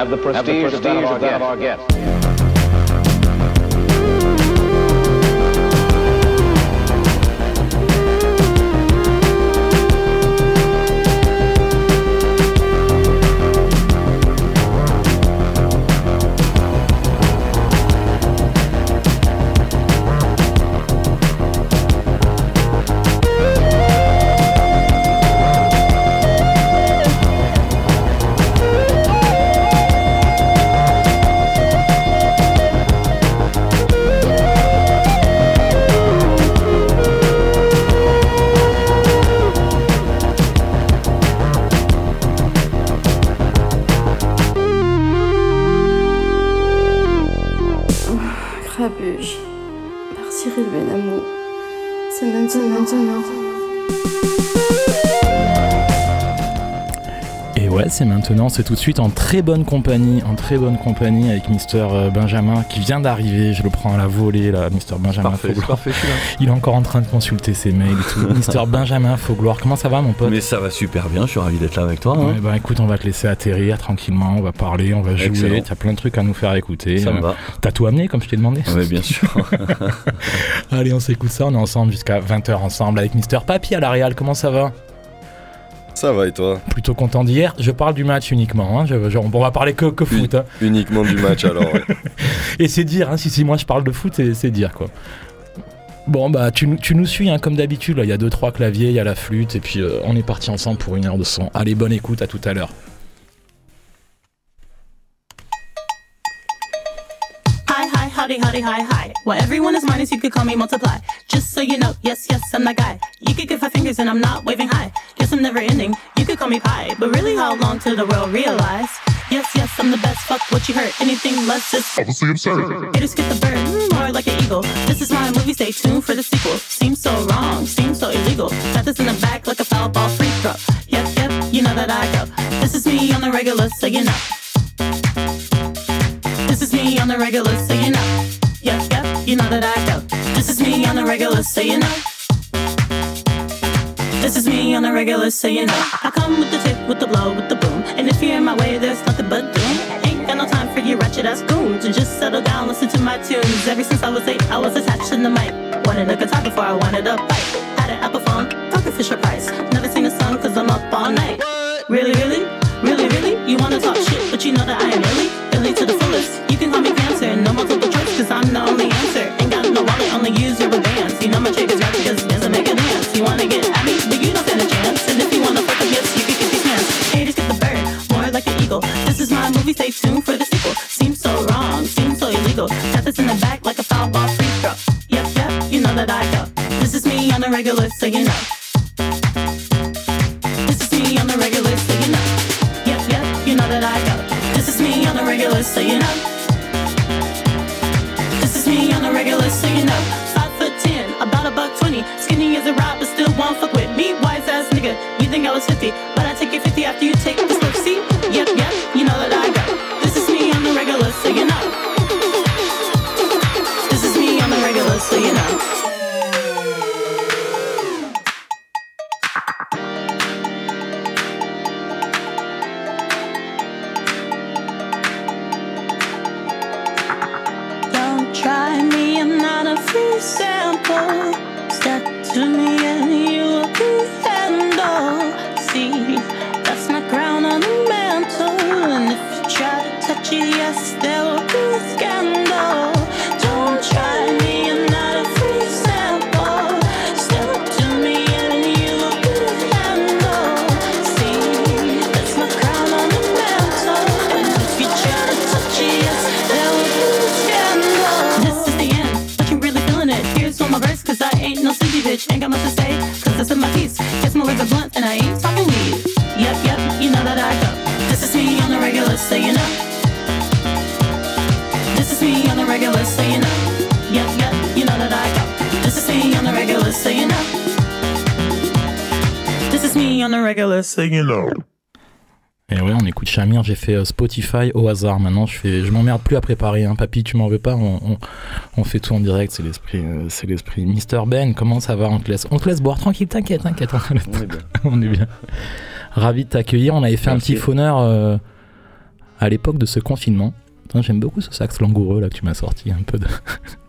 have the prestige, of that of our guest. Maintenant, c'est tout de suite en très bonne compagnie, en très bonne compagnie avec Mister euh, Benjamin qui vient d'arriver, je le prends à la volée là, Mister Benjamin parfait, parfait Il est encore en train de consulter ses mails et tout. Mister Benjamin Faugloire, comment ça va mon pote? Mais ça va super bien, je suis ravi d'être là avec toi. Hein. bah écoute, on va te laisser atterrir tranquillement, on va parler, on va jouer, t'as plein de trucs à nous faire écouter. Ça me va. T'as tout amené comme je t'ai demandé? Oui bien sûr. Allez, on s'écoute ça, on est ensemble jusqu'à 20h ensemble avec Mister Papy à la Real, comment ça va? Ça va et toi Plutôt content d'hier. Je parle du match uniquement. Hein. on va parler que, foot. Hein. Uniquement du match alors. et c'est dire, hein, si, si moi je parle de foot, c'est dire quoi. Bon bah tu, nous suis comme d'habitude, il y a deux trois claviers, il y a la flûte et puis euh, on est parti ensemble pour une heure de son. Allez bonne écoute, à tout à l'heure. howdy, howdy, hi, hi. Well, everyone is minus, you could call me multiply. Just so you know, yes, yes, I'm that guy. You could give five fingers and I'm not waving high. Guess I'm never ending, you could call me pie. But really, how long till the world realize? Yes, yes, I'm the best, fuck what you heard. Anything less is obviously absurd. Haters get the bird, more like an eagle. This is my movie, stay tuned for the sequel. Seems so wrong, seems so illegal. Got this in the back like a foul ball free throw. Yep, yep, you know that I go. This is me on the regular, so you know. This is me on the regular, so you know. Yeah, yeah, you know that I go. This is me on the regular, so you know. This is me on the regular, so you know. I come with the tip, with the blow, with the boom. And if you're in my way, there's nothing but doom. Ain't got no time for you ratchet ass goons. And just settle down, listen to my tunes. Ever since I was eight, I was attached to the mic. Wanted a guitar before I wanted a bike. Had an Apple phone, fuck Fisher Price. Never sing a song cause I'm up all night. Really, really? Really, really? You wanna talk shit, but you know that I am really, yep, yep, you know that I go. This is me on the regular, so you know. This is me on the regular, so you know. Yep, yep, you know that I go. This is me on the regular, so you know you Et ouais, on écoute Chamir, j'ai fait euh, Spotify au hasard. Maintenant, je fais, je m'emmerde plus à préparer. Hein. Papy, tu m'en veux pas? On, on, fait tout en direct. C'est l'esprit, euh, c'est l'esprit. Mister Ben, comment ça va On te laisse, on te laisse boire tranquille. T'inquiète, t'inquiète. On, est bien. Ravi de t'accueillir. On avait fait un petit fauneur. Euh, à l'époque de ce confinement, J'aime beaucoup ce sax langoureux là que tu m'as sorti un peu de.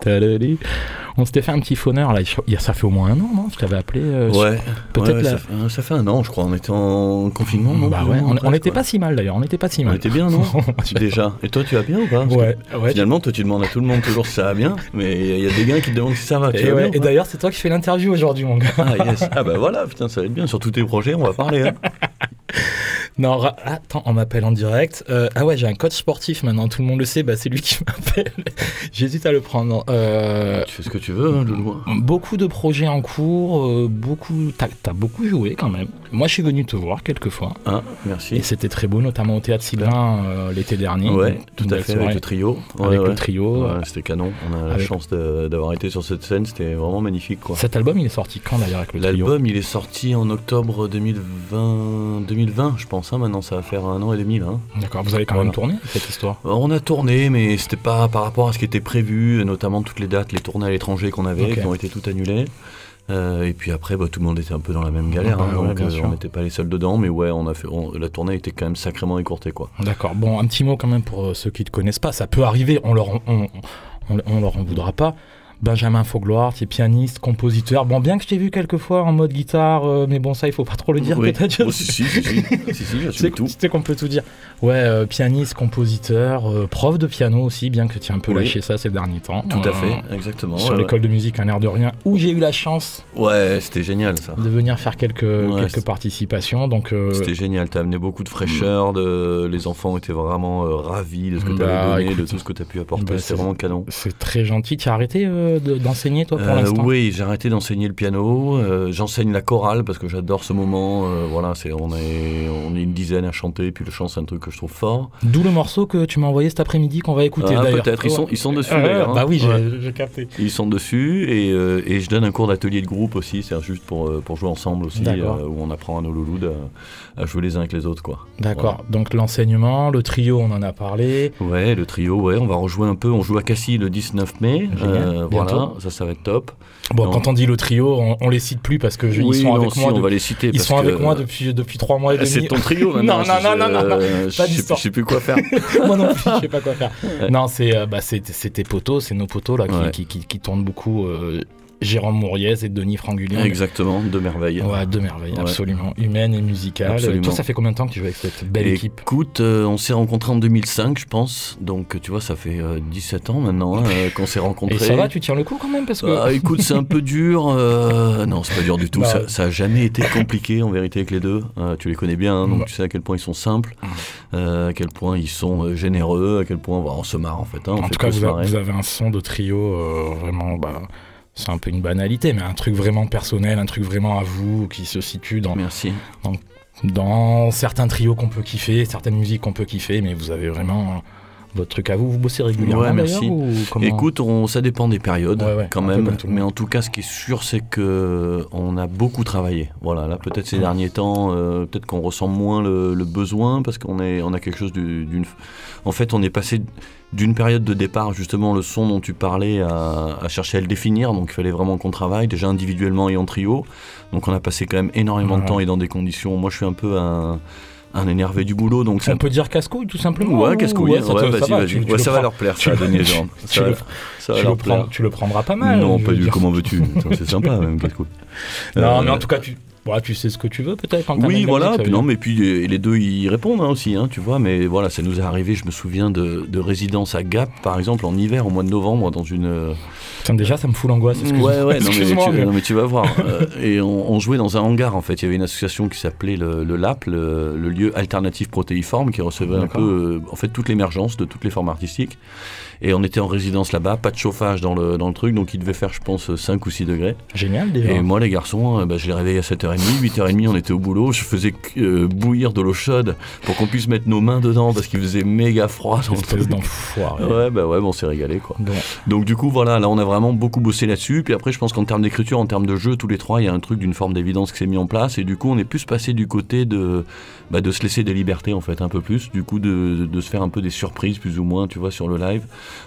On s'était fait un petit fauneur là, ça fait au moins un an, non Je t'avais appelé. euh, Ouais, peut-être ouais, la- ça, fait, ça fait un an, je crois. On était en confinement, non Bah ouais, on- on n'était pas si mal d'ailleurs, on n'était pas si On mal. était bien, non Déjà. Et toi, tu vas bien ou pas Ouais, ouais. Finalement, toi, tu demandes à tout le monde toujours si ça va bien, mais il y a des gars qui te demandent si ça va. Et, ouais, bien et d'ailleurs, c'est toi qui fais l'interview aujourd'hui, mon gars. Ah, yes. ah bah voilà, putain, ça va être bien. Sur tous tes projets, on va parler. hein. Non, attends, on m'appelle en direct. Euh, ah ouais, j'ai un coach sportif maintenant, tout le monde le sait, bah c'est lui qui m'appelle. J'hésite à le prendre. Euh, Tu fais ce que tu veux, hein, Loulou. beaucoup de projets en cours, euh, beaucoup. T'as as beaucoup joué quand même. Moi, je suis venu te voir quelques fois. Ah, merci. Et c'était très beau, notamment au théâtre Sylvain l'été dernier. Ouais, tout à fait, soirée. avec le trio. Ouais, Avec ouais. le trio. Ouais, c'était canon. On a la chance d'avoir été sur cette scène, c'était vraiment magnifique. quoi. Cet album, il est sorti quand d'ailleurs avec le trio? L'album, il est sorti en octobre 2020, 2020 je pense. Hein, maintenant, ça va faire un an et demi là. hein. D'accord, vous avez quand Voilà. même tourné cette histoire? On a tourné, mais c'était pas par rapport à ce qui était prévu, notamment toutes les dates, les tournées à l'étranger qu'on avait, qui ont été toutes annulées. Euh, et puis après, bah, tout le monde était un peu dans la même galère. Hein, ouais, donc, bien euh, sûr. on n'était pas les seuls dedans, mais ouais, on a fait, on- la tournée était quand même sacrément écourtée, quoi. D'accord. Bon, un petit mot quand même pour euh, ceux qui ne te connaissent pas. Ça peut arriver, on leur, on, on, on leur en voudra pas. Benjamin Faugloire, tu es pianiste, compositeur. Bon, bien que je t'ai vu quelques fois en mode guitare, euh, mais bon, ça, il faut pas trop le dire Oui. peut-être. Oh, si, si, si, si, si, si, tout. tu sais qu'on peut tout dire. Ouais, euh, pianiste, compositeur, euh, prof de piano aussi, bien que tu aies un peu Oui. lâché ça ces derniers temps. Tout Euh, à fait, exactement. Sur ouais, l'école de musique, un air de rien, où j'ai eu la chance Ouais, Ouais, c'était génial ça. de venir faire quelques, quelques c'était- participations. Donc, euh, C'était génial, t'as amené beaucoup de fraîcheur, de... les enfants étaient vraiment euh, ravis de ce que Bah, t'avais donné, de écoute, tout ce que t'as pu apporter, bah, c'est- vraiment canon. c'est très gentil. Tu as arrêté de- d'enseigner, toi, pour Euh, l'instant oui, j'ai arrêté d'enseigner le piano. euh, J'enseigne la chorale parce que j'adore ce moment. euh, voilà, c'est on est on est une dizaine à chanter, puis le chant c'est un truc que je trouve fort. D'où le morceau que tu m'as envoyé cet après-midi qu'on va écouter Ah, d'ailleurs. Peut-être ils sont ils sont dessus. Ah, d'ailleurs, hein. bah oui, j'ai Ouais. capté. Ils sont dessus et, euh, et je donne un cours d'atelier de groupe aussi, c'est juste pour, pour jouer ensemble aussi, euh, où on apprend à nos loulous à jouer les uns avec les autres. quoi. D'accord. Donc l'enseignement, le trio, on en a parlé. Ouais, le trio, ouais, on va rejouer un peu. On joue à Cassis le 19 mai. Génial, euh, bientôt. ça, ça va être top. Bon, Non. quand on dit le trio, on, on les cite plus parce que je- oui, ils sont non, avec si, moi. on va les citer. Ils sont avec moi depuis depuis trois mois et Ah, demi. C'est ton trio maintenant. Non, non, non, non, non, euh, pas d'histoire. Je sais plus quoi faire. moi non plus, je sais pas quoi faire. Non, c'est euh, bah, c'est tes potos, c'est nos potos là qui, qui, qui, qui tournent beaucoup. euh, Jérôme Mouriez et Denis Frangulien. Exactement, de merveille. Ouais, deux merveilles, Ouais. absolument. Humaine et musicale. Absolument. Toi, ça fait combien de temps que tu joues avec cette belle Et équipe Écoute, euh, on s'est rencontrés en 2005, je pense. Donc, tu vois, ça fait euh, 17 ans maintenant euh, qu'on s'est rencontrés. Et ça va, tu tiens le coup quand même parce que. Ah, écoute, c'est un peu dur. euh, Non, c'est pas dur du tout. Bah, ça, ça a jamais été compliqué en vérité avec les deux. Euh, tu les connais bien, hein, donc Bah. tu sais à quel point ils sont simples, euh, à quel point ils sont euh, généreux, à quel point bah, on se marre en fait. hein, en fait tout cas, vous, a- marrer. vous avez un son de trio euh, vraiment. Bah, c'est un peu une banalité, mais un truc vraiment personnel, un truc vraiment à vous, qui se situe dans, Merci. dans certains trios qu'on peut kiffer, certaines musiques qu'on peut kiffer, mais vous avez vraiment euh, votre truc à vous. Vous bossez régulièrement Ouais, merci. d'ailleurs, ou comment Écoute, on- ça dépend des périodes Ouais, ouais, quand même. Mais en tout cas, ce qui est sûr, c'est que on a beaucoup travaillé. Voilà, là peut-être ces derniers temps, euh, peut-être qu'on ressent moins le, le besoin parce qu'on est, on a quelque chose du- d'une. En fait, on est passé d'une période de départ, justement, le son dont tu parlais, à, à chercher à le définir. Donc, il fallait vraiment qu'on travaille, déjà individuellement et en trio. Donc, on a passé quand même énormément de temps et dans des conditions. Moi, je suis un peu un, un énervé du boulot, donc ça On peut dire casse-couille tout simplement Ouais, ou- casse-couille. ça Ouais, ça va, vas-y. tu- tu Ouais, le ça va leur plaire, tu ça, Denis Jean. tu le- ça va tu leur le, prends- tu le prendras pas mal. Non, pas du dire. comment veux-tu C'est sympa, même, casse-couille. Non, Euh, mais en tout cas, tu, voilà, tu sais ce que tu veux peut-être Oui, voilà. musique, puis non, mais puis les, les deux ils répondent hein, aussi, hein, tu vois. Mais voilà, ça nous est arrivé. Je me souviens de, de résidence à Gap, par exemple, en hiver, au mois de novembre, dans une. euh, Putain, déjà, ça me fout l'angoisse. Ouais, ouais. Non, mais, tu, mais- non, mais tu vas voir. Euh, et on, on jouait dans un hangar. En fait, il y avait une association qui s'appelait le, le LAP, le, le lieu alternatif protéiforme, qui recevait un peu, euh, en fait, toute l'émergence de toutes les formes artistiques. Et on était en résidence là-bas, pas de chauffage dans le, dans le truc, donc il devait faire, je pense, 5 ou 6 degrés. Génial déjà. Et moi, les garçons, euh, bah, je les réveillais à 7h30, 8h30, on était au boulot. Je faisais euh, bouillir de l'eau chaude pour qu'on puisse mettre nos mains dedans parce qu'il faisait méga froid dans le Espèce d'enfoiré. Ouais, bah ouais, bon, on s'est régalé quoi. Bon. Donc, du coup, voilà, là, on a vraiment beaucoup bossé là-dessus. Puis après, je pense qu'en termes d'écriture, en termes de jeu, tous les trois, il y a un truc d'une forme d'évidence qui s'est mis en place. Et du coup, on est plus passé du côté de, bah, de se laisser des libertés, en fait, un peu plus. Du coup, de, de se faire un peu des surprises, plus ou moins, tu vois, sur le live.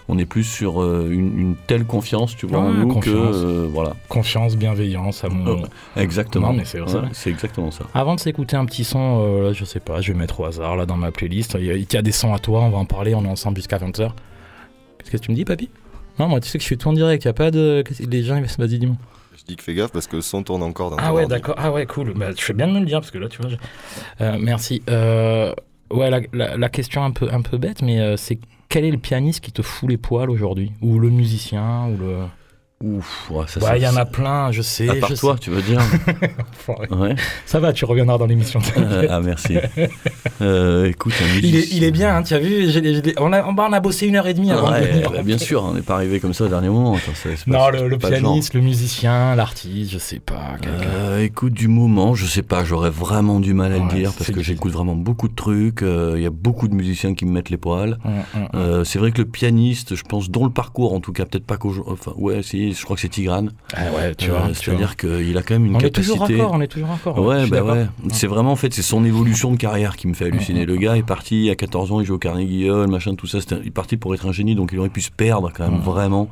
On est plus sur euh, une, une telle confiance, tu vois, en Ouais, nous que. confiance. euh, voilà. Confiance, bienveillance, amour. Euh, exactement. Non, mais c'est vrai. Ouais, c'est exactement ça. Avant de s'écouter un petit son, euh, là, je sais pas, je vais mettre au hasard là dans ma playlist. Il y, a, il y a des sons à toi, on va en parler, on est ensemble jusqu'à 20h. Qu'est-ce que tu me dis, papy? Non, moi tu sais que je fais tout en direct, il y a pas de. Les gens, ils vas-y, dis-moi. Je dis que fais gaffe parce que le son tourne encore dans Ah ouais, d'accord, ah ouais, cool. Bah, tu fais bien de me le dire parce que là, tu vois. je- Euh, merci. Euh, ouais, la, la- la question un peu, un peu bête, mais euh, c'est quel est le pianiste qui te fout les poils aujourd'hui? Ou le musicien ou le... Ouf, ouais, ça, Bah, ça- il y en a plein, je sais. À part je toi, sais. tu veux dire. Ouais. Ça va, tu reviendras dans l'émission. Euh, ah, merci. Euh, écoute, Il est, il est bien, hein, tu as vu on, a, on a bossé une heure et demie avant Ouais, bah, bien sûr, on n'est pas arrivé comme ça au dernier moment. Attends, ça, c'est pas- Non, le, pianiste, le musicien, l'artiste, je sais pas. Euh, écoute, du moment, je sais pas, j'aurais vraiment du mal à le dire parce que j'écoute vraiment beaucoup de trucs. euh, Il y a beaucoup de musiciens qui me mettent les poils. Euh, c'est vrai que le pianiste, je pense, dont le parcours, en tout cas, peut-être pas qu'aujourd'hui. Enfin, ouais, si, je crois que c'est Tigrane. Ah ouais, tu Euh, vois. tu C'est-à-dire qu'il a quand même une on est toujours raccord, on est toujours je Ouais, bah ouais. C'est vraiment, en fait, c'est son évolution de carrière qui me fait halluciner. Mm, Le gars est parti à 14 ans, il joue au Carnegie Hall, machin, tout ça. Il est parti pour être un génie, donc il aurait pu se perdre quand même Mm. vraiment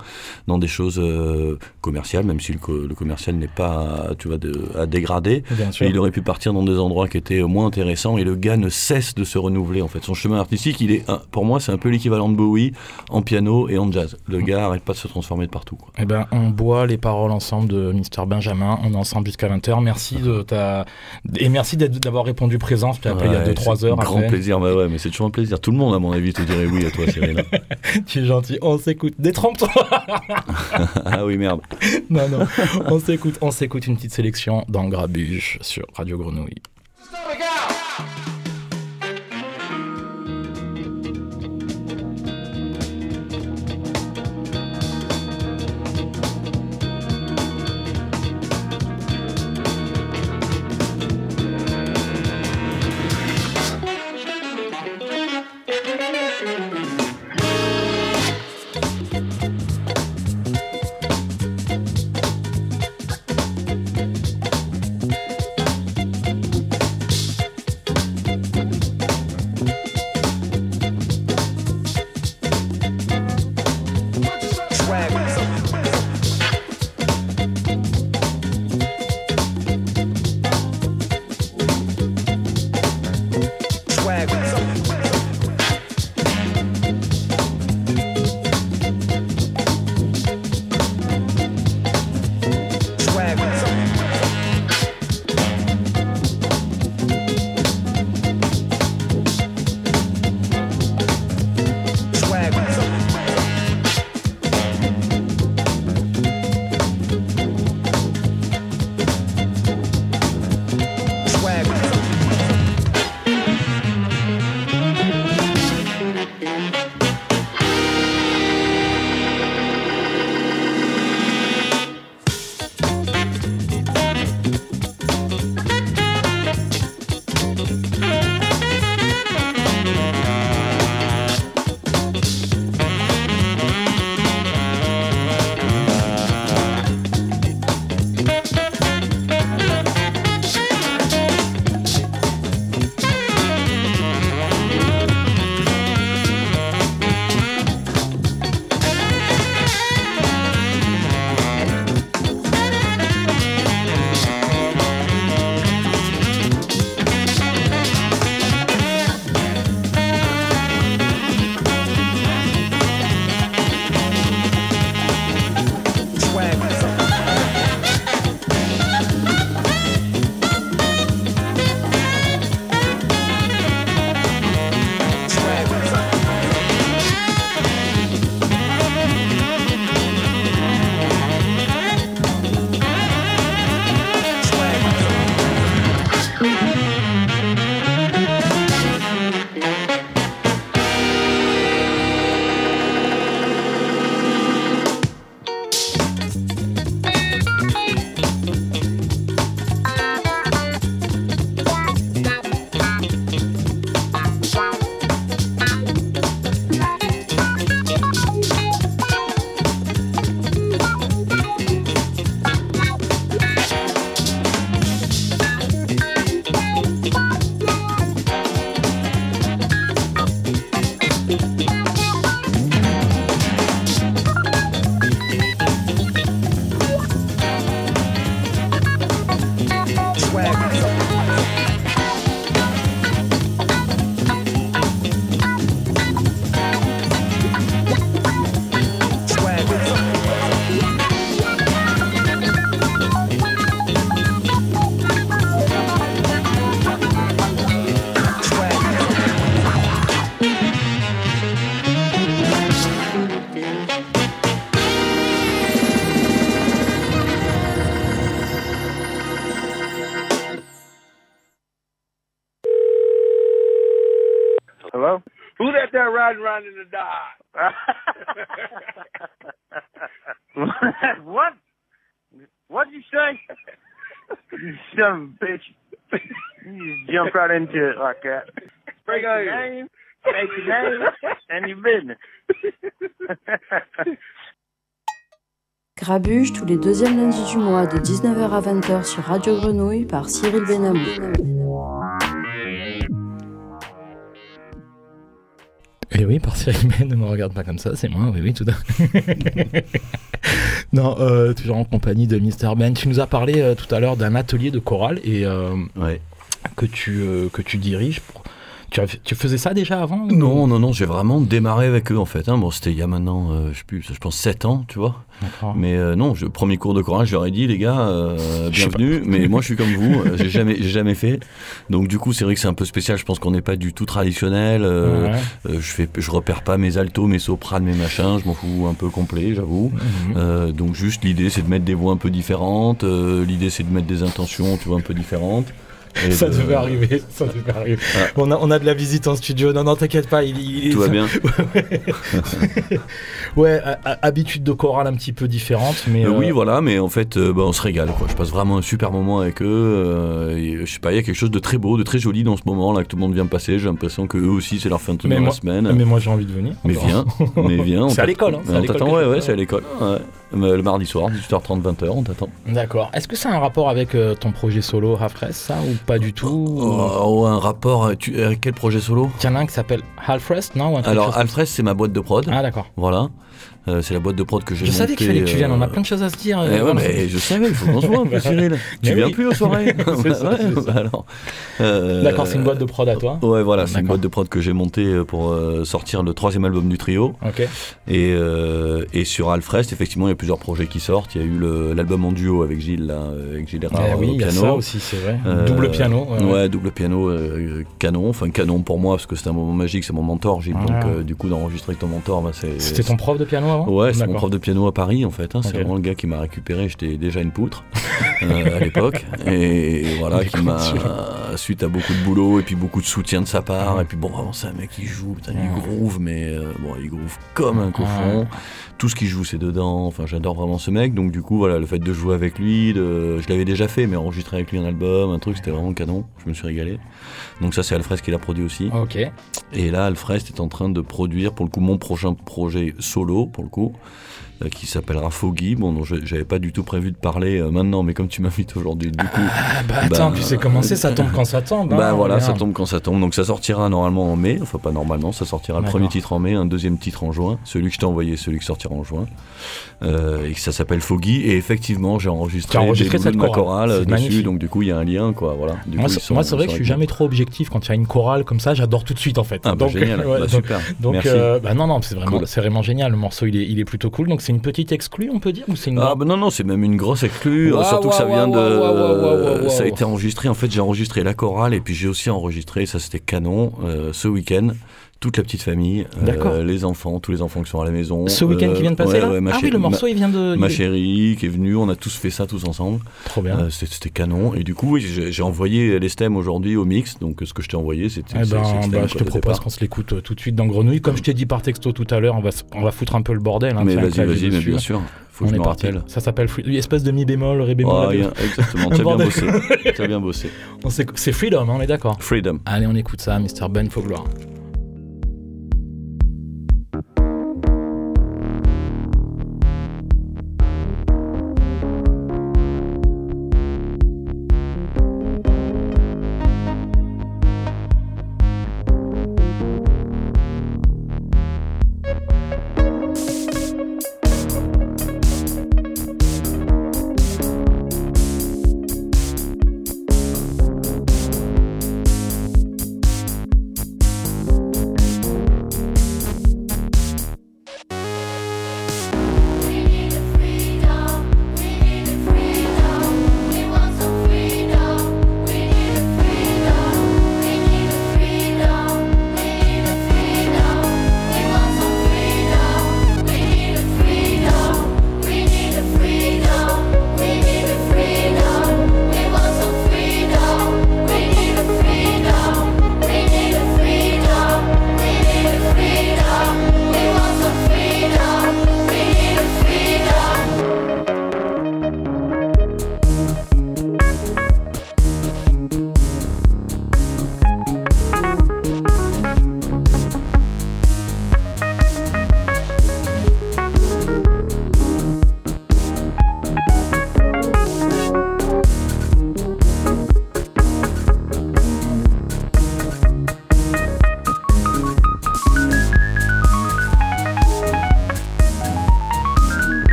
dans des choses euh, commerciales, même si le, co- le commercial n'est pas, tu vois, de- à dégrader. Bien sûr. Mais il aurait pu partir dans des endroits qui étaient moins intéressants et le gars ne cesse de se renouveler en fait. Son chemin artistique, il est, pour moi, c'est un peu l'équivalent de Bowie en piano et en jazz. Le Mm. gars arrête pas de se transformer de partout. Quoi. Eh ben, on boit les paroles ensemble de Mr Benjamin. On est ensemble jusqu'à 20h. Merci de ta et merci d'avoir répondu présence. Puis après, il y a Ouais, 2-3 c'est heures. un Grand après. plaisir, bah ouais, mais c'est toujours un plaisir. Tout le monde, à mon avis, te dirait oui à toi, Cyril. Tu es gentil. On s'écoute. Détrompe-toi. ah oui, merde. non, non. On s'écoute. On s'écoute une petite sélection dans Grabuge sur Radio Grenouille. Around in the dark? what? What'd you say? you son of a bitch. You just jump right into it like that. State your name, your name, and your business. Grabuge tous les deuxièmes lundis du mois de 19h à 20h sur Radio Grenouille par Cyril Benamou. Et oui, par Cyril Ben, ne me regarde pas comme ça, c'est moi, oui, oui, tout à non, euh, toujours en compagnie de Mr. Ben. Tu nous as parlé euh, tout à l'heure d'un atelier de chorale et euh, Ouais. que, tu, que tu diriges. Pour... Tu, faisais ça déjà avant Non, non, non, j'ai vraiment démarré avec eux en fait. hein. Bon, c'était il y a maintenant, euh, je sais plus, je pense 7 ans, tu vois. Mais euh, non, je, premier cours de chorale, je leur ai dit, les gars, euh, bienvenue. Mais moi, je suis comme vous, euh, j'ai jamais, j'ai jamais fait. Donc du coup, c'est vrai que c'est un peu spécial. Je pense qu'on n'est pas du tout traditionnel. euh, Ouais. euh, je fais, je repère pas mes altos, mes sopranes, mes machins. Je m'en fous un peu complet, j'avoue. Euh, donc juste l'idée, c'est de mettre des voix un peu différentes. euh, l'idée, c'est de mettre des intentions, tu vois, un peu différentes. Ça de- devait arriver, ça devait arriver. On, a, on a de la visite en studio. Non, non, t'inquiète pas. Il, il- Tout va bien. ouais, a- a- habitude de chorale un petit peu différente, mais Euh, euh, Oui, voilà, mais en fait, euh, bah, on se régale. Quoi. Je passe vraiment un super moment avec eux. euh, et, je sais pas, il y a quelque chose de très beau, de très joli dans ce moment là que tout le monde vient passer. J'ai l'impression que eux aussi, c'est leur fin de Mais de moi- la semaine. mais moi j'ai envie de venir. Mais viens, mais viens. C'est à l'école, hein, c'est à l'école ouais, ouais, c'est à l'école. ouais. Euh, Le mardi soir, 18h30, 20h, on t'attend. D'accord. Est-ce que c'est un rapport avec euh, ton projet solo Half Rest, ça, ou pas du tout Oh, un rapport. euh, Tu, euh, quel projet solo? Il y en a un qui s'appelle Half Rest, non ou un truc Alors, comme Alfred, c'est ma boîte de prod. ça Ah, d'accord. Voilà. Euh, c'est la boîte de prod que j'ai Je savais qu'il fallait que tu viennes, on a euh, plein de choses à se dire. Eh euh, ouais, mais je savais, il faut qu'on se voit Cyril. Mais tu viens oui. plus aux soirées C'est ça, Ouais, bah alors. D'accord, c'est une boîte de prod à toi Ouais, voilà, c'est une boîte de prod que j'ai montée pour sortir le troisième album du trio. Ok. Et, et sur Alfrest, effectivement, il y a plusieurs projets qui sortent. Il y a eu l'album en duo avec Gilles, là, avec Gilles Erard Eh oui, au il y a piano. ça aussi, c'est vrai. Double piano. ouais, double piano, canon. Enfin, canon pour moi, parce que c'est un moment magique, c'est mon mentor, Gilles. Ah. Donc, du coup, d'enregistrer avec ton mentor, bah, c'est. C'était ton prof de piano avant Ouais, c'est mon prof de piano à Paris en fait. hein. C'est vraiment le gars qui m'a récupéré. J'étais déjà une poutre euh, à l'époque. Et voilà, qui m'a, suite à beaucoup de boulot et puis beaucoup de soutien de sa part. Et puis bon, vraiment, c'est un mec qui joue, putain, il groove, mais euh, bon, il groove comme un cochon. Tout ce qu'il joue, c'est dedans. Enfin, j'adore vraiment ce mec. Donc, du coup, voilà, le fait de jouer avec lui, de... je l'avais déjà fait, mais enregistrer avec lui un album, un truc, c'était vraiment canon. Je me suis régalé. Donc, ça, c'est Alfred qui l'a produit aussi. Ok. Et là, Alfred est en train de produire, pour le coup, mon prochain projet solo, pour le coup, qui s'appellera Foggy. Bon, dont j'avais pas du tout prévu de parler euh, maintenant, mais comme tu m'invites aujourd'hui, du coup. Ah bah attends, Bah, tu sais comment c'est, ça tombe quand ça tombe. Bah hein, voilà, ça tombe quand ça tombe. Donc ça sortira normalement en mai. Enfin, pas normalement, ça sortira le premier titre en mai, un deuxième titre en juin. Celui que je t'ai envoyé, celui qui sortira en juin. Euh, et que ça s'appelle Foggy. Et effectivement, j'ai enregistré, enregistré des cette bouts de ma chorale. euh, dessus. magnifique. Donc du coup, il y a un lien, quoi. Voilà. Du Moi, c'est vrai que je suis avec jamais trop objectif quand il y a une chorale comme ça, j'adore tout de suite en fait. Ah bah donc, génial, ouais, bah, donc- super. donc, Merci. euh, bah non, non, c'est vraiment, Cool. vraiment génial. Le morceau, il est, il est plutôt cool. Donc, c'est une petite exclue, on peut dire, ou c'est une. Ah bah non non c'est même une grosse exclue Waouh, surtout que ça vient de waouh. ça a été enregistré en fait j'ai enregistré la chorale et puis j'ai aussi enregistré ça c'était canon euh, ce week-end toute la petite famille euh, les enfants tous les enfants qui sont à la maison Ce week-end Euh, qui vient de passer ouais, là ouais, Ah oui, le morceau, il vient de. ma chérie qui est venue on a tous fait ça tous ensemble Trop bien. Euh, c'était canon et du coup j'ai envoyé les aujourd'hui au mix donc ce que je t'ai envoyé c'était Eh ben, bah, je te propose qu'on se l'écoute euh, tout de suite dans Grenouille. Comme je t'ai dit par texto tout à l'heure, on va, on va foutre un peu le bordel. hein, mais vas-y vas-y mais bien sûr faut On que je est me rappelle Ça s'appelle espèce de mi bémol, ré bémol. Oh, rien, exactement t'as bien bossé t'as bien bossé C'est Freedom, hein, on est d'accord. Freedom Allez, on écoute ça, Mr. Ben Fogloire.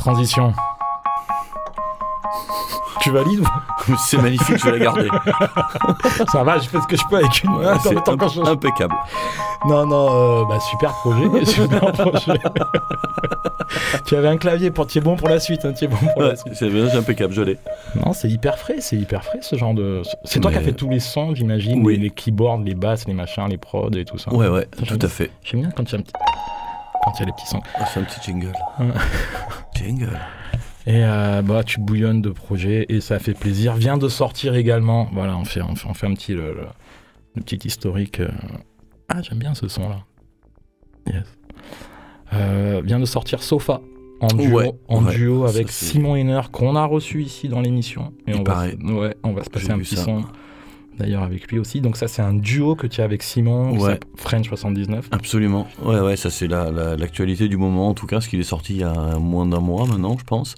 Transition. Tu valides ou- C'est magnifique, je vais la garder. Ça va, je fais ce que je peux avec une main. C'est imp- impeccable. Non, non, euh, bah, super projet. super projet. tu avais un clavier pour. Tu es bon pour la suite. Hein, tu es bon pour la Ouais, suite. c'est impeccable, je l'ai. Non, c'est hyper frais, c'est hyper frais ce genre de. C'est toi qui as fait tous les sons, j'imagine, Oui. les, les keyboards, les basses, les machins, les prods et tout ça. Ouais, ouais, Ça, tout à fait. J'aime bien quand il y a un petit. Quand il y a les petits sons. Ah, c'est un petit jingle. Jingle. Et euh, bah, tu bouillonnes de projets et ça fait plaisir. Vient de sortir également. Voilà, on fait, on fait, on fait un petit, le, le- le petit historique. euh. Ah, j'aime bien ce son-là. Yes. Euh, vient de sortir Sofa en duo, Ouais, en ouais, duo avec Simon Henner qu'on a reçu ici dans l'émission. Et Il on va, ouais, on va se passer un petit ça. son d'ailleurs avec lui aussi. Donc ça c'est un duo que tu as avec Simon, Ouais. French 79. Absolument. Ouais, ouais, ça c'est la- la- l'actualité du moment, en tout cas, parce qu'il est sorti il y a moins d'un mois maintenant, je pense.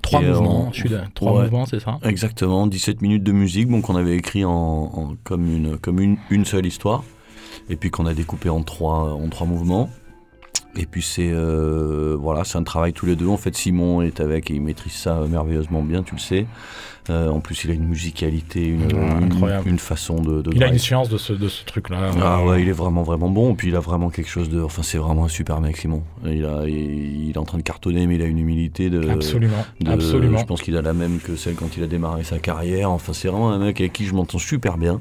Trois Et, euh, mouvements, on- je suis là. Trois ouais. mouvements, c'est ça? Exactement, 17 minutes de musique, donc on avait écrit en, en- comme, une, comme une, une seule histoire, et puis qu'on a découpé en trois, en trois mouvements. Et puis c'est euh, voilà, c'est un travail tous les deux. En fait, Simon est avec et il maîtrise ça merveilleusement bien, tu le sais. Euh, en plus, il a une musicalité, une, Ouais, une- façon de. de Il a une science de ce, de ce truc-là. Ah ouais, il est vraiment vraiment bon. Et puis il a vraiment quelque chose de. Enfin, c'est vraiment un super mec, Simon. Il, a, il, il est en train de cartonner, mais il a une humilité de. Absolument, de- absolument. Je pense qu'il a la même que celle quand il a démarré sa carrière. Enfin, c'est vraiment un mec avec qui je m'entends super bien.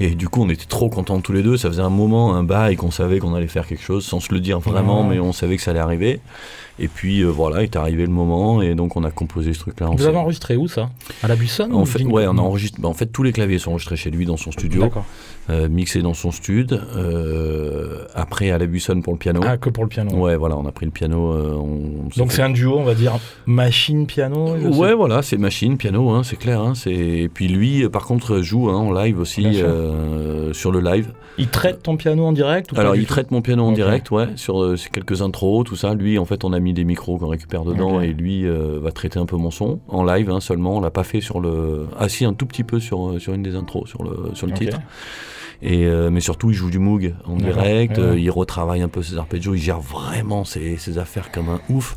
Et du coup, on était trop contents tous les deux. Ça faisait un moment, un bail qu'on savait qu'on allait faire quelque chose, sans se le dire vraiment. Mais on savait que ça allait arriver. Et puis euh, voilà, est arrivé le moment, et donc on a composé ce truc-là. Vous avez enregistré où ça? À la Buissonne En fait, ouais, on enregistre. bah, en fait, tous les claviers sont enregistrés chez lui dans son studio, euh, mixés dans son stud. euh, après, à la Buissonne pour le piano. Ah, que pour le piano. Ouais, voilà, on a pris le piano. euh, on Donc c'est un duo, on va dire, machine-piano je sais. Ouais, voilà, c'est machine, piano, hein, c'est clair. Hein, c'est... Et puis lui, par contre, joue hein, en live aussi, euh, sur le live. Il traite ton piano en direct ou Alors, il traite mon piano en direct, ouais, sur quelques intros, tout ça. Lui, en fait, on a mis des micros qu'on récupère dedans et lui euh, va traiter un peu mon son en live hein, seulement. On l'a pas fait sur le. Ah, si, un tout petit peu sur, euh, sur une des intros, sur le, sur le titre. Et, euh, mais surtout, il joue du Moog en direct, Ouais, ouais. euh, il retravaille un peu ses arpeggios, il gère vraiment ses, ses affaires comme un ouf.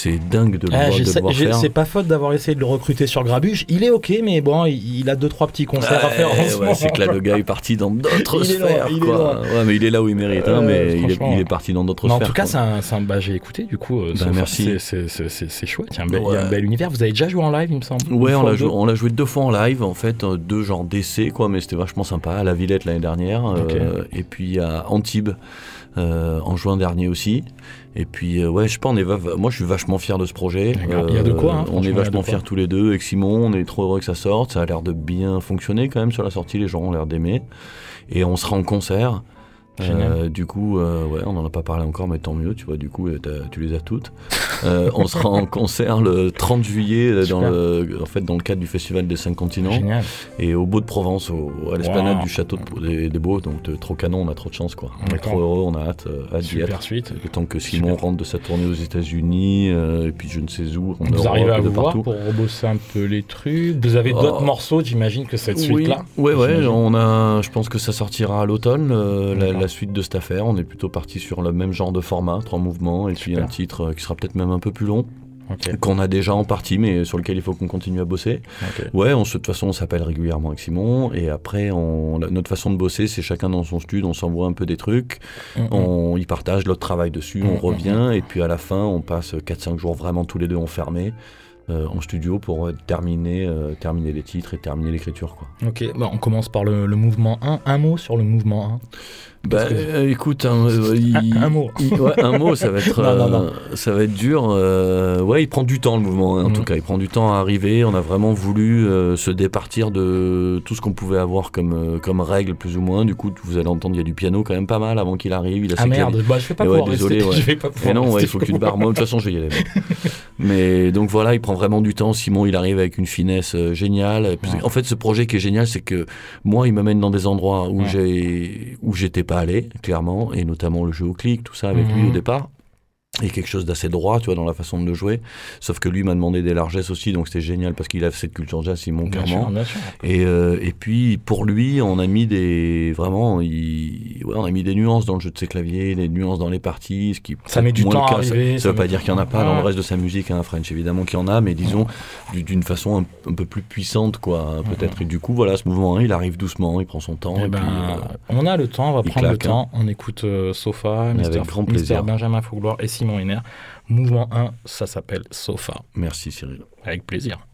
C'est dingue de le, Ah, voir, de faire. c'est pas faute d'avoir essayé de le recruter sur Grabuge. Il est ok, mais bon, il, il a deux trois petits concerts à faire en Ouais, c'est que là, le gars est parti dans d'autres sphères. il quoi. Ouais, mais il est là où il mérite, hein, Euh, mais il est, franchement. il est parti dans d'autres Mais en sphères. tout cas, c'est un, bah, j'ai écouté du coup. euh, Bah, merci. C'est- chouette. Il y, a un bel, il y a un Ouais. bel univers. Vous avez déjà joué en live, il me semble. Ouais, on l'a ou joué, deux on l'a joué deux fois en live, en fait, euh, deux genres d'essais, quoi, mais c'était vachement sympa. À la Villette l'année dernière, euh, et puis à Antibes euh, en juin dernier aussi. Et puis, euh, ouais, je sais pas, on est moi je suis vachement fier de ce projet. Il y a de quoi, hein, on il y est vachement fiers tous les deux. Avec Simon, on est trop heureux que ça sorte. Ça a l'air de bien fonctionner quand même sur la sortie, les gens ont l'air d'aimer. Et on sera en concert. Euh, du coup, euh, ouais, on n'en a pas parlé encore, mais tant mieux, tu vois, du coup, euh, tu les as toutes. Euh, on sera en concert le 30 juillet dans le, en fait, dans le cadre du Festival des Cinq Continents Génial. et au Beau de Provence, au, à l'esplanade Wow. du château de- des, des Beaux. Donc, trop canon, on a trop de chance, quoi. On est trop heureux, on a hâte, hâte d'y être. suite. Temps que Simon Super. rentre de sa tournée aux États-Unis, et puis je ne sais où, en Vous arrivez à vous voir partout. pour rebosser un peu les trucs. Vous avez d'autres Oh. morceaux, j'imagine, que cette Oui, suite-là. ouais, ouais, on a, je pense que ça sortira à l'automne, la. La suite de cette affaire. On est plutôt parti sur le même genre de format, trois mouvements, et puis un titre euh, qui sera peut-être même un peu plus long, qu'on a déjà en partie, mais sur lequel il faut qu'on continue à bosser. Ouais, on, se- de toute façon, on s'appelle régulièrement avec Simon, et après, on, la- notre façon de bosser, c'est chacun dans son studio, on s'envoie un peu des trucs, Mm, on y partage notre travail dessus, on Mm, revient, et puis à la fin, on passe 4-5 jours vraiment tous les deux enfermés. euh, en studio pour euh, terminer, euh, terminer les titres et terminer l'écriture. quoi. Ok, bah, on commence par le, le mouvement 1. Un mot sur le mouvement 1. Bah, que- euh, écoute, hein, euh, il- Un- un mot. il- ouais, un mot, ça va être, Non, non, euh, ça va être dur. euh, ouais, il prend du temps le mouvement. hein, en tout cas, il prend du temps à arriver. On a vraiment voulu se départir de tout ce qu'on pouvait avoir comme comme règle plus ou moins. Du coup, vous allez entendre, il y a du piano quand même pas mal avant qu'il arrive. Il a Ah merde, bah, je vais pas Et ouais, pouvoir désolé, rester. ouais. Je vais pas pouvoir non, ouais, rester. il faut que tu te barres. Moi, de toute façon, je vais y aller. Mais donc voilà, il prend vraiment du temps. Simon, il arrive avec une finesse géniale. Et puis. En fait, ce projet qui est génial, c'est que moi, il m'amène dans des endroits où j'ai où j'étais pas allé, clairement, et notamment le jeu au clic, tout ça avec Mhm. lui au départ. Et quelque chose d'assez droit, tu vois, dans la façon de le jouer. Sauf que lui m'a demandé des largesses aussi, donc c'était génial parce qu'il a cette culture jazz, Simon, clairement. Et, euh, et puis pour lui, on a mis des vraiment, il, ouais, on a mis des nuances dans le jeu de ses claviers, des nuances dans les parties, ce qui Ça met du temps à. Ça- arriver, Ça, ça veut pas dire qu'il y en a pas dans le reste de sa musique, hein, French évidemment qu'il y en a, mais disons du- d'une façon un, un peu plus puissante, quoi, peut-être. Et du coup, voilà, ce mouvement 1, il arrive doucement, il prend son temps. Eh et ben, puis, euh, on a le temps, on va il prendre le hein. temps. On écoute euh, Sofa, Mister, avec grand Mister plaisir. Benjamin Fougloire et Simon Mouvement 1, ça s'appelle Sofa. merci Cyril. Avec plaisir.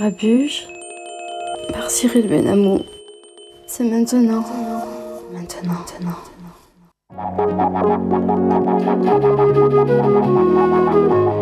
Grabuge par Cyril Benamou. C'est maintenant. Maintenant, maintenant. Merde,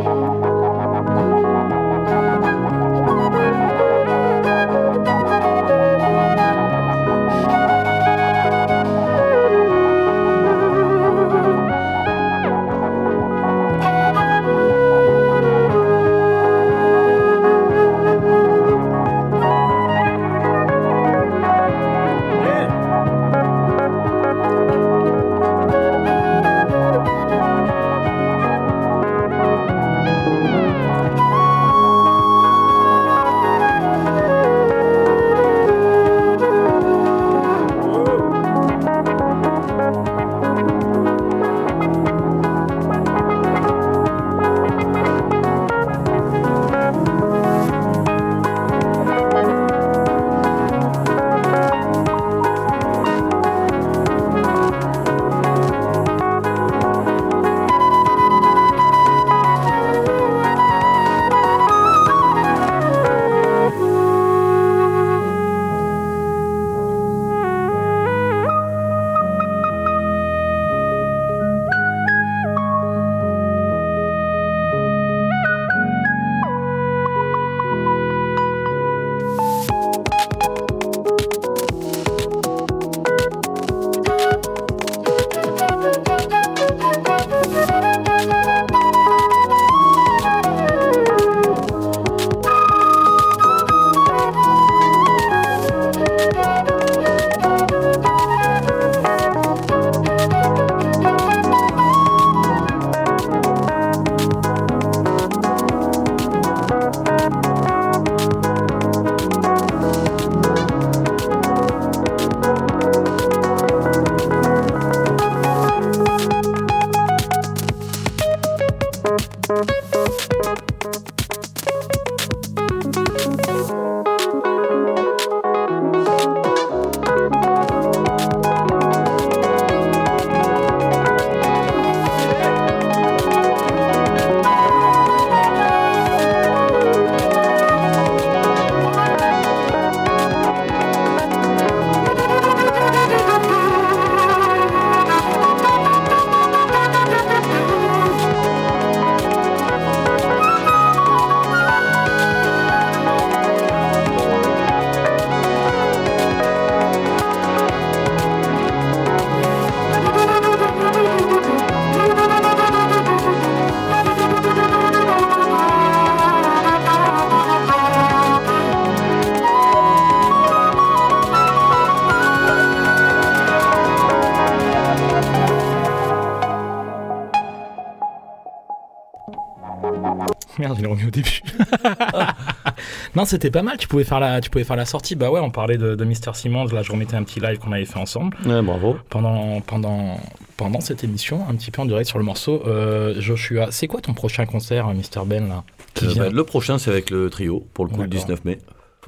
non, c'était pas mal. Tu pouvais faire la, tu pouvais faire la sortie. Bah ouais, on parlait de, de Mister Simmons. Là, je remettais un petit live qu'on avait fait ensemble Ouais, bravo. pendant, pendant, pendant cette émission, un petit peu en direct sur le morceau. Euh, Joshua, c'est quoi ton prochain concert, Mister Ben là Euh, bah, le prochain, c'est avec le trio, pour le coup, le D'accord. 19 mai.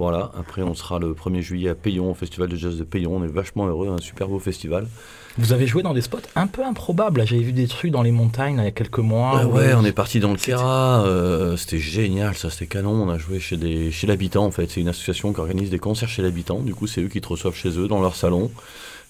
Voilà, après on sera le 1er juillet à Payon, au festival de jazz de Payon. On est vachement heureux, un super beau festival. Vous avez joué dans des spots un peu improbables. J'avais vu des trucs dans les montagnes il y a quelques mois. Ouais, où- ouais, on est parti dans le C'était- Kera, euh, c'était génial, ça c'était canon. On a joué chez, des, chez l'habitant en fait. C'est une association qui organise des concerts chez l'habitant. Du coup, c'est eux qui te reçoivent chez eux, dans leur salon.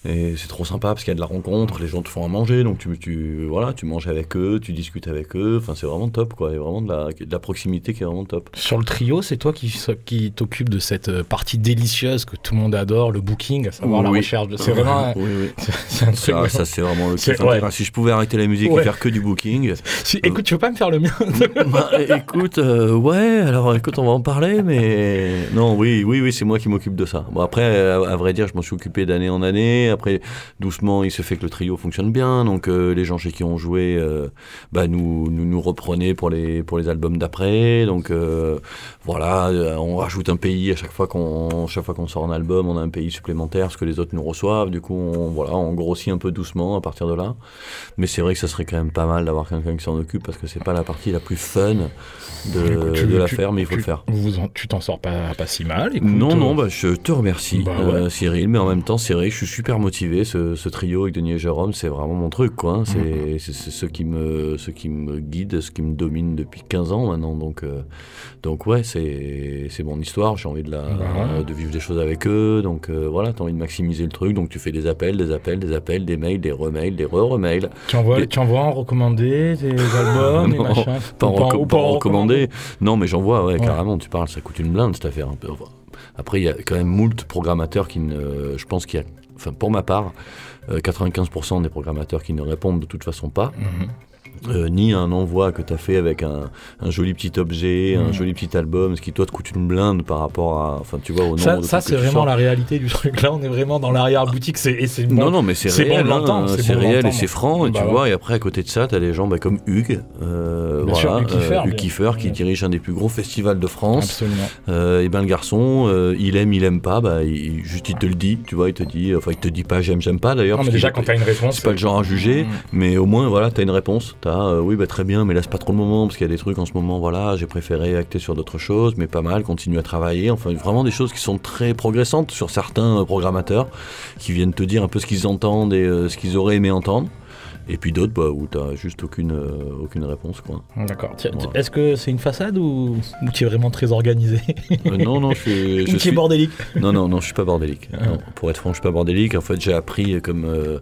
Et c'est trop sympa parce qu'il y a de la rencontre, les gens te font à manger, donc tu, tu, voilà, tu manges avec eux, tu discutes avec eux. Enfin, c'est vraiment top quoi. Il y a vraiment de la, de la proximité qui est vraiment top. Sur le trio, c'est toi qui, qui t'occupe de cette euh, partie délicieuse que tout le monde adore, le booking, à savoir la recherche. de- C'est vraiment. Oui, oui. C'est un truc. Ça, ça, c'est vraiment le kiff ouais. Si je pouvais arrêter la musique Ouais. et faire que du booking. Si- écoute, tu veux pas me faire le mien bah, écoute, euh, ouais, alors écoute, on va en parler, mais non, oui, oui, oui, c'est moi qui m'occupe de ça. Bon, après, à, à vrai dire, je m'en suis occupé d'année en année. Après, doucement, il se fait que le trio fonctionne bien, donc euh, les gens chez qui on jouait, euh, bah, nous, nous, nous reprenaient pour les, pour les albums d'après. Donc euh, voilà, on rajoute un pays à chaque fois qu'on, chaque fois qu'on sort un album, on a un pays supplémentaire, parce que les autres nous reçoivent. Du coup, on, voilà, on grossit un peu doucement à partir de là. Mais c'est vrai que ça serait quand même pas mal d'avoir quelqu'un qui s'en occupe, parce que c'est pas la partie la plus fun de, Tu- de la tu- faire, mais il faut tu- le faire. vous en- tu t'en sors pas, pas si mal. écoute. Non, non, bah, je te remercie, Bah ouais. Cyril, mais en même temps, c'est vrai que je suis super motivé. Ce, ce trio avec Denis et Jérôme, c'est vraiment mon truc, quoi. hein. C'est Mhm. c'est- c'est ce qui me, ce qui me guide, ce qui me domine depuis 15 ans maintenant. Donc, euh, donc ouais, c'est c'est mon histoire. J'ai envie de la, Ouais. de vivre des choses avec eux. Donc euh, voilà, t'as envie de maximiser le truc. Donc tu fais des appels, des appels, des appels, des mails, des remails, des re-remails. Tu envoies, tu envoies en recommandé des albums, des Non, machins Pas en, Ou reco- ou pas en recommandé. Non, mais j'en vois, ouais, Ouais. carrément. Tu parles, ça coûte une blinde cette affaire. Un peu. Enfin, après, il y a quand même moult programmateurs qui ne. Je pense qu'il y a. Enfin, pour ma part, euh, 95% des programmateurs qui ne répondent de toute façon pas. Mhm. Euh, ni un envoi que tu as fait avec un, un joli petit objet, un Mhm. joli petit album, ce qui toi te coûte une blinde par rapport à. Enfin, tu vois, au nombre Ça, de ça c'est tu vraiment la réalité du truc. Là, on est vraiment dans l'arrière-boutique. c'est- bon. Non, non, mais c'est c'est bon réel, l'entendre, hein, c'est bon réel et c'est franc. Et Bah tu ouais. vois, et après, à côté de ça, tu as des gens bah, comme Hugues, euh, voilà, sûr, Hugues Kiefer, Hugues. Kiefer, qui Ouais. dirige un des plus gros festivals de France. Absolument. Euh, et ben le garçon, euh, il aime, il aime pas, bah, il, juste il te le dit, tu vois, il te dit, enfin il te dit pas j'aime, j'aime pas d'ailleurs. Non, mais déjà, quand t'as une réponse. c'est pas le genre à juger, Mhm. mais au moins voilà, t'as une réponse. T'as euh, oui bah très bien, mais là c'est pas trop le moment parce qu'il y a des trucs en ce moment, voilà, j'ai préféré acter sur d'autres choses, mais pas mal, continue à travailler. Enfin vraiment des choses qui sont très progressantes sur certains euh, programmateurs qui viennent te dire un peu ce qu'ils entendent et euh, ce qu'ils auraient aimé entendre. Et puis d'autres bah, où t'as juste aucune, euh, aucune réponse quoi. D'accord. Voilà. Est-ce que c'est une façade ou, ou tu es vraiment très organisé? Euh, non non je suis, je tu es suis bordélique? Non, non, non, je suis pas bordélique. Ah. Non, pour être franc, je suis pas bordélique. En fait, j'ai appris comme, euh,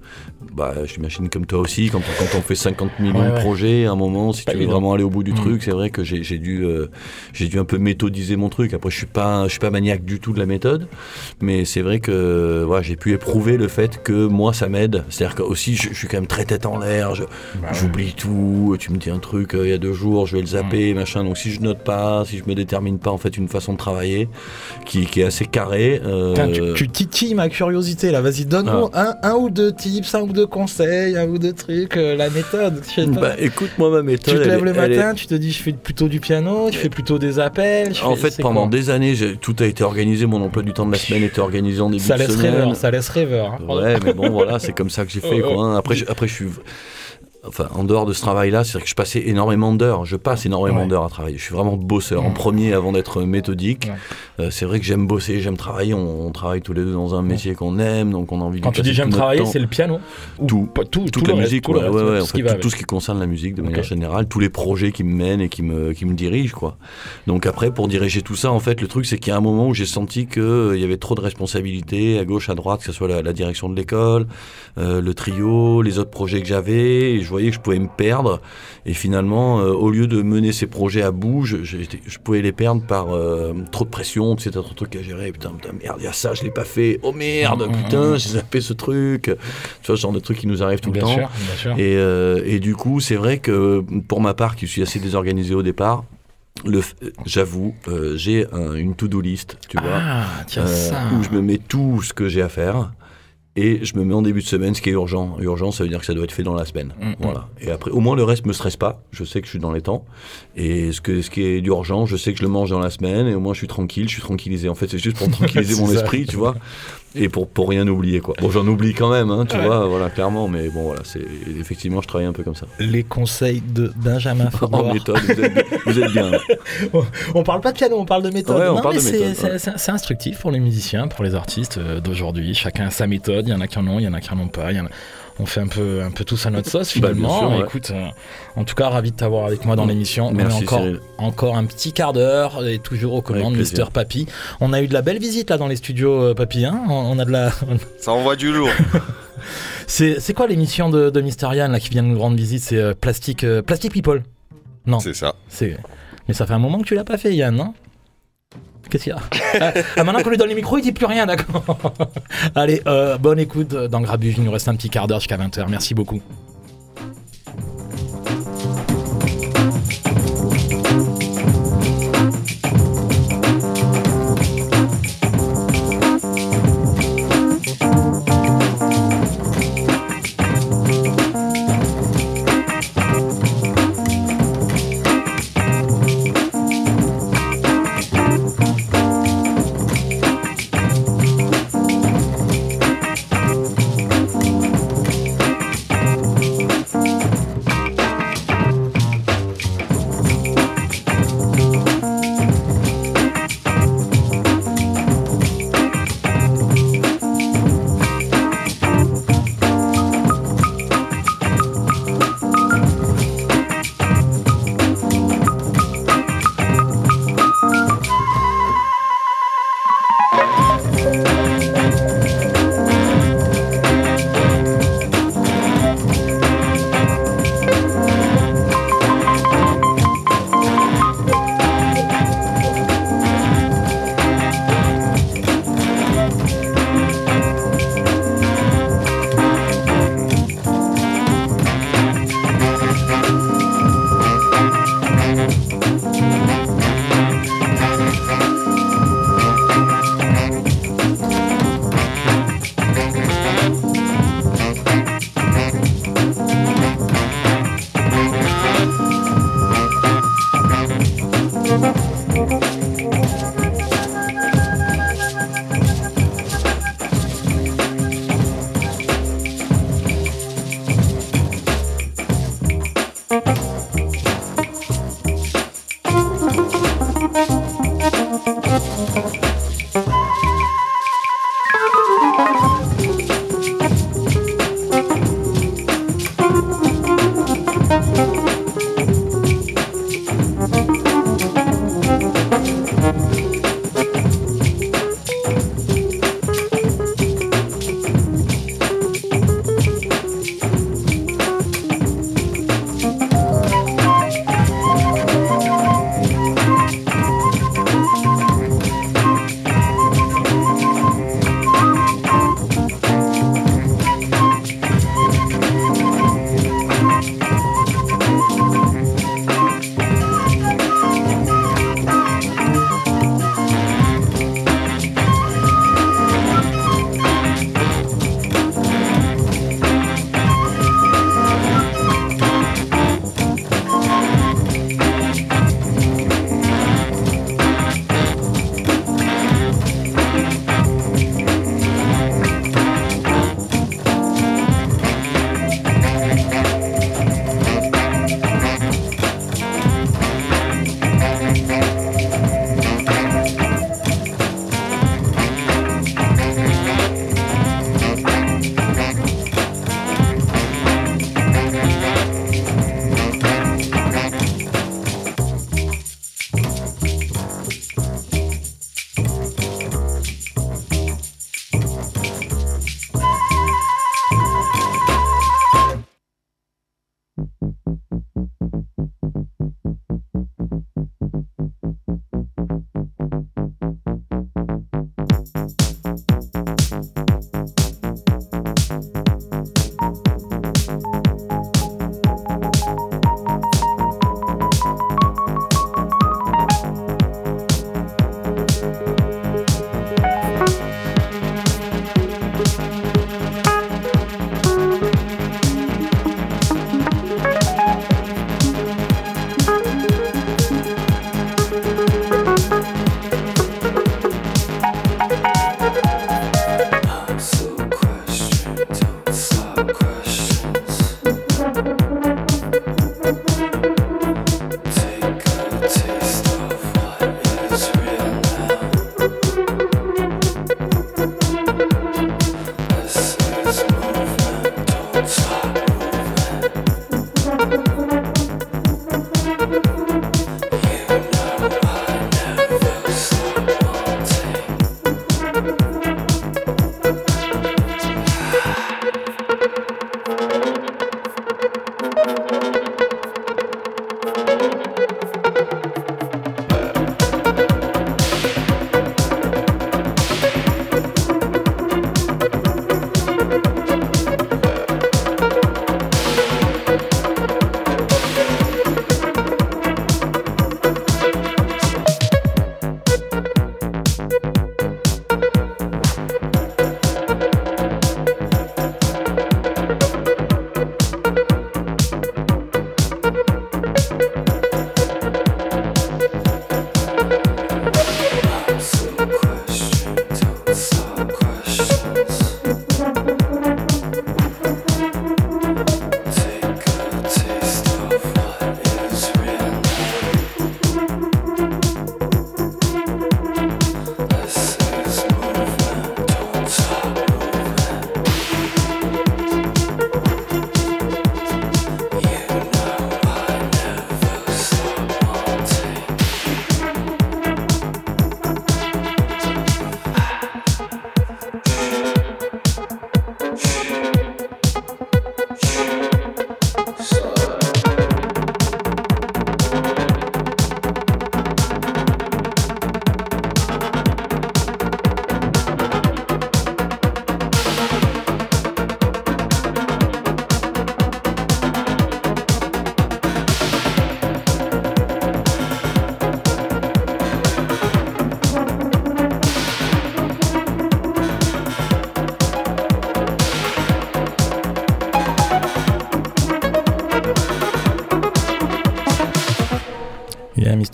bah, j'imagine comme toi aussi, quand, quand on fait 50 millions Ouais, de ouais. projets, à un moment, si Pas tu veux évident. vraiment aller au bout du Mm. truc, c'est vrai que j'ai j'ai dû, euh, j'ai dû un peu méthodiser mon truc. Après, je suis pas, je suis pas maniaque du tout de la méthode, mais c'est vrai que, voilà, j'ai pu éprouver le fait que moi, ça m'aide. C'est-à-dire que aussi, je, je suis quand même très tête en l'air. je- Bah J'oublie tout. Tu me dis un truc euh, il y a deux jours, je vais le zapper, machin. Donc si je note pas, si je me détermine pas en fait une façon de travailler qui, qui est assez carrée. euh, tu, tu titilles ma curiosité là, vas-y, donne-moi un, un ou deux tips, un ou deux conseils, un ou deux trucs, euh, la méthode. Bah écoute, moi ma méthode. tu te lèves le est- matin, tu te dis je fais plutôt du piano, tu fais plutôt des appels. je En fais- fait, pendant des années, tout a été organisé. Mon emploi du temps de la semaine était organisé en début ça de semaine. rêveur, ça laisse rêveur. hein. Ouais, mais bon, voilà, c'est comme ça que j'ai fait. Oh, Quoi, hein. Après, je, après, je suis. Enfin, en dehors de ce travail-là, c'est-à-dire que je passais énormément d'heures. Je passe énormément Ouais. d'heures à travailler. Je suis vraiment bosseur. En premier, avant d'être méthodique, Ouais. Euh, c'est vrai que j'aime bosser, j'aime travailler. On, on travaille tous les deux dans un métier qu'on aime, donc on a envie de Quand tu dis j'aime tout travailler, c'est le piano Ou Tout. pas tout, toute tout la reste, musique, tout reste, tout en fait, va tout, tout ce qui concerne la musique de manière générale, tous les projets qui me mènent et qui me, qui me dirigent, quoi. Donc après, pour diriger tout ça, en fait, le truc, c'est qu'il y a un moment où j'ai senti qu'il y avait trop de responsabilités à gauche, à droite, que ce soit la, la direction de l'école, euh, le trio, les autres projets que j'avais, je voyais que je pouvais me perdre. Et finalement, euh, au lieu de mener ces projets à bout, je, pouvais les perdre par euh, trop de pression, tu sais, t'as trop de trucs à gérer, putain, putain, merde, il y a ça, je l'ai pas fait, oh merde, Mm, mm, putain, mm. j'ai zappé ce truc. Tu vois, ce genre de trucs qui nous arrivent tout bien le temps. bien sûr. Et, euh, et du coup, c'est vrai que pour ma part, qui suis assez désorganisé au départ, j'avoue, euh, j'ai un- une to-do list, tu vois, Ah, tiens euh, ça. où je me mets tout ce que j'ai à faire. Et je me mets en début de semaine ce qui est urgent. Urgent, ça veut dire que ça doit être fait dans la semaine. Mm, mm. Voilà. Et après, au moins le reste me stresse pas. Je sais que je suis dans les temps. Et ce, que, ce qui est d'urgent, je sais que je le mange dans la semaine. Et au moins je suis tranquille, je suis tranquillisé. En fait, c'est juste pour tranquilliser mon ça. esprit, tu vois. Et pour, pour rien oublier, quoi. Bon, j'en oublie quand même, hein, tu Ouais. vois, voilà, clairement. Mais bon, voilà, c'est effectivement, je travaille un peu comme ça. Les conseils de Benjamin En Faure. méthode, vous êtes, vous êtes bien. là. On parle pas de piano, on parle de méthode. Ouais, on Non, parle mais de c'est- ouais. instructif pour les musiciens, pour les artistes euh, d'aujourd'hui. Chacun a sa méthode. Il y en a qui en ont, il y en a qui en ont pas. il y en a- On fait un peu, un peu tous à notre sauce Bah, finalement. sûr, ouais. Écoute, euh, en tout cas, ravi de t'avoir avec moi dans l'émission. On est Merci, encore, Cyril. encore un petit quart d'heure et toujours aux commandes. Mister Papy. On a eu de la belle visite là dans les studios euh, Papy. hein. on, on a de la. Ça envoie du lourd. c'est c'est quoi l'émission de, de Mister Yann là qui vient nous rendre visite? C'est euh, Plastic, euh, Plastic People. Non. C'est ça. C'est. Mais ça fait un moment que tu l'as pas fait, Yann, non? Qu'est-ce qu'il y a ah, ah, maintenant qu'on lui donne les micros, il dit plus rien, d'accord Allez, euh, bonne écoute dans Grabuge. Il nous reste un petit quart d'heure jusqu'à 20h. Merci beaucoup.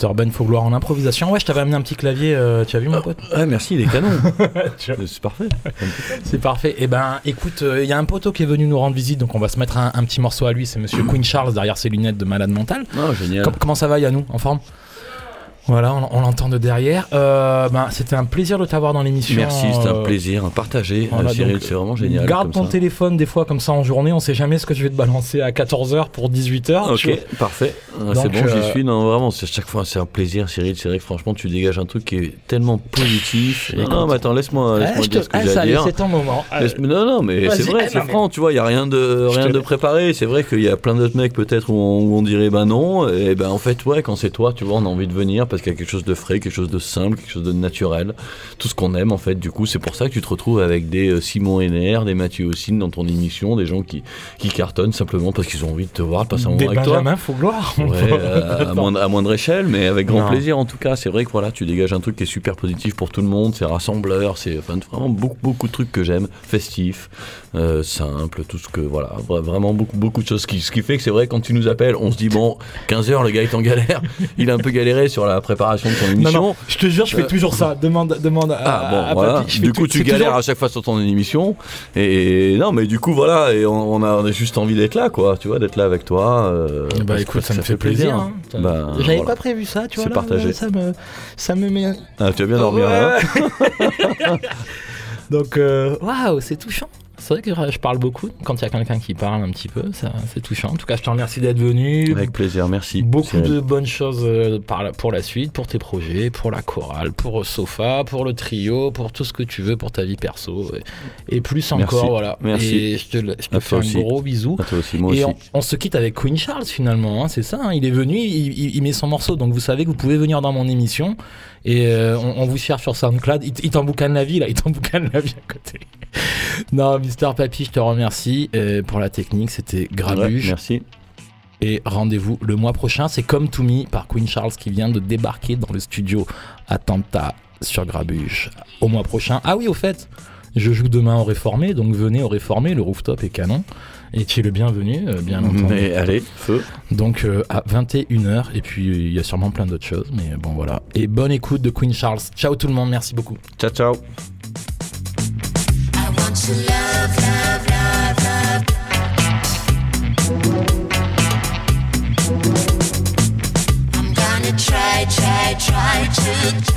Mr. Ben Faugloire en improvisation. Ouais, je t'avais amené un petit clavier, euh, tu as vu mon pote Ouais, merci, il est canon. C'est parfait. C'est parfait. Eh ben, écoute, il y a un poteau qui est venu nous rendre visite, donc on va se mettre un, un petit morceau à lui. C'est Monsieur Queen Charles derrière ses lunettes de malade mental. Oh, génial. Com- comment ça va, Yannou En forme? Voilà, on, on l'entend de derrière. Euh, ben, c'était un plaisir de t'avoir dans l'émission. Merci, c'était un Euh, plaisir, un partagé. voilà, Euh, Cyril, c'est vraiment génial. Garde ton ça. téléphone des fois comme ça en journée, on sait jamais ce que je vais te balancer à 14h pour 18h. Ok, parfait. Ah, C'est bon, j'y euh, suis. Non, vraiment, c'est chaque fois, c'est un plaisir, Cyril. C'est vrai que franchement, tu dégages un truc qui est tellement positif. Non, non, mais attends, laisse-moi laisse dire ce que j'ai à dire. c'est ton moment. Non, non, mais c'est vrai, eh, c'est franc, tu vois, il n'y a rien de, rien te de préparé. C'est vrai qu'il y a plein d'autres mecs peut-être où, on- où on dirait ben non. Et ben en fait, ouais, quand c'est toi, tu vois, on a envie de venir parce qu'il y a quelque chose de frais, quelque chose de simple, quelque chose de naturel. Tout ce qu'on aime en fait, du coup, c'est pour ça que tu te retrouves avec des euh, Simon Henner, des Mathieu Ossine dans ton émission, des gens qui, qui cartonnent simplement parce qu'ils ont envie de te voir, de passer un moment avec toi. Benjamin Faugloire. Ouais, euh, à, moindre, à moindre échelle, mais avec grand Non. plaisir en tout cas. C'est vrai que voilà, tu dégages un truc qui est super positif pour tout le monde, c'est rassembleur, c'est enfin, vraiment beaucoup, beaucoup de trucs que j'aime, festif, euh, simple, tout ce que voilà, vra- vraiment beaucoup, beaucoup de choses. Ce qui, ce qui fait que c'est vrai, quand tu nous appelles, on se dit bon, 15h, le gars est en galère, il a un peu galéré sur la préparation de son Non, émission. non, je te jure, je fais Euh, toujours ça. Demande, demande à, Ah bon, à voilà. Du coup, tu galères toujours- à chaque fois sur ton émission. Et non, mais du coup, voilà, et on, on a, on a juste envie d'être là, quoi. Tu vois, d'être là avec toi. euh, Bah écoute, ça me fait plaisir. hein. Ça- Bah, J'avais voilà. pas prévu ça, tu vois. C'est partagé. là, Ça me, ça me met. Ah, tu vas bien dormir là. hein Donc, euh, waouh, c'est touchant. C'est vrai que je parle beaucoup quand il y a quelqu'un qui parle un petit peu, c'est touchant. En tout cas, je te remercie d'être venu. Avec plaisir, merci. Beaucoup de bonnes choses euh, pour la suite, pour tes projets, pour la chorale, pour Sofa, pour le trio, pour tout ce que tu veux pour ta vie perso et, et plus encore. Merci. Voilà. Merci. Et je te, je fais un gros bisou. À toi aussi, moi Et aussi. on, on se quitte avec Queen Charles finalement, hein, c'est ça. hein. il est venu, il, il- il met son morceau, donc vous savez que vous pouvez venir dans mon émission et euh, on, on vous cherche sur SoundCloud. Il, il t'emboucane la vie là, il t'emboucane la vie à côté. non, Mister Papy, je te remercie euh, pour la technique, c'était Ouais, grabuge. merci. et rendez-vous le mois prochain. C'est Comme To Me par Queen Charles qui vient de débarquer dans le studio à Tanta sur Grabuche au mois prochain. Ah oui, au fait, je joue demain au Réformé, donc venez au Réformé, le rooftop est canon. Et tu es le bienvenu, euh, bien entendu. Mais allez, feu. Donc euh, à 21h, et puis euh, il y a sûrement plein d'autres choses, mais bon voilà. Et bonne écoute de Queen Charles. Ciao tout le monde, merci beaucoup. Ciao, ciao. I want to love, love, love, love. I'm gonna try, try, try to.